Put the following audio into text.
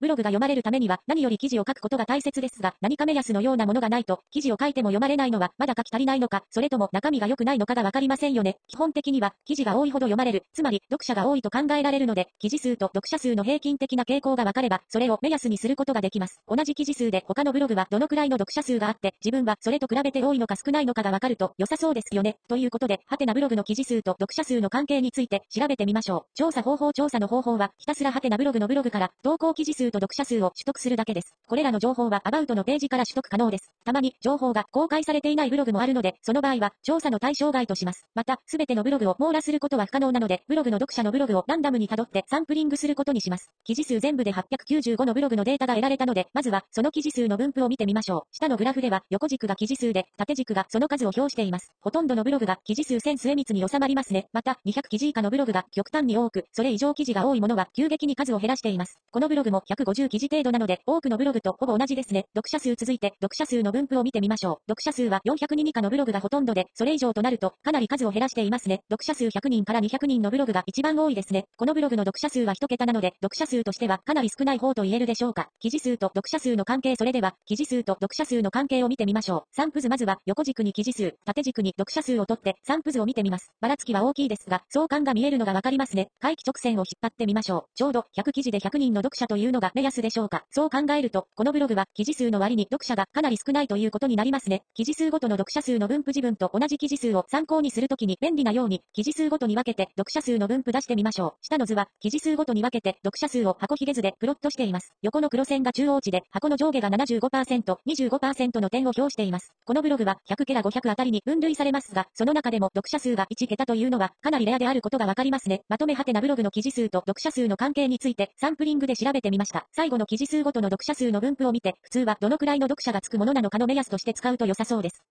ブログが読まれるためには何より記事を書くことが大切ですが、何か目安のようなものがないと、記事を書いても読まれないのは、まだ書き足りないのか、それとも中身が良くないのかがわかりませんよね。基本的には、記事が多いほど読まれる、つまり、読者が多いと考えられるので、記事数と読者数の平均的な傾向がわかれば、それを目安にすることができます。同じ記事数で他のブログはどのくらいの読者数があって、自分はそれと比べて多いのか少ないのかがわかると良さそうですよね。ということで、ハテナブログの記事数と読者数の関係について調べてみましょう。調査方法調査の方法は、ひたすらハテナブログのブログから投稿記事数と読者数を取得するだけです。これらの情報はアバウトのページから取得可能です。たまに情報が公開されていないブログもあるので、その場合は調査の対象外とします。また、すべてのブログを網羅することは不可能なので、ブログの読者のブログをランダムに辿ってサンプリングすることにします。記事数全部で895のブログのデータが得られたので、まずはその記事数の分布を見てみましょう。下のグラフでは横軸が記事数で、縦軸がその数を表しています。ほとんどのブログが記事数1000末密に収まりますね。また、200記事以下のブログが極端に多く、それ以上記事が多いものは急激に数を減らしています。このブログも50記事程度なので、多くのブログとほぼ同じですね。読者数続いて、読者数の分布を見てみましょう。読者数は400人以下のブログがほとんどで、それ以上となると、かなり数を減らしていますね。読者数100人から200人のブログが一番多いですね。このブログの読者数は1桁なので、読者数としてはかなり少ない方と言えるでしょうか。記事数と読者数の関係それでは、記事数と読者数の関係を見てみましょう。散布図まずは、横軸に記事数、縦軸に読者数を取って、散布図を見てみます。ばらつきは大きいですが、相関が見えるのがわかりますね。回帰直線を引っ張ってみましょう。ちょうど100記事で100人の読者というのが目安でしょうか？そう考えると、このブログは記事数の割に読者がかなり少ないということになりますね。記事数ごとの読者数の分布自分と同じ記事数を参考にするときに便利なように、記事数ごとに分けて読者数の分布出してみましょう。下の図は、記事数ごとに分けて読者数を箱ひげ図でプロットしています。横の黒線が中央値で、箱の上下が75%、25%の点を表しています。このブログは100ケラ500あたりに分類されますが、その中でも読者数が1桁というのはかなりレアであることがわかりますね。まとめはてなブログの記事数と読者数の関係についてサンプリングで調べてみました。最後の記事数ごとの読者数の分布を見て、普通はどのくらいの読者がつくものなのかの目安として使うと良さそうです。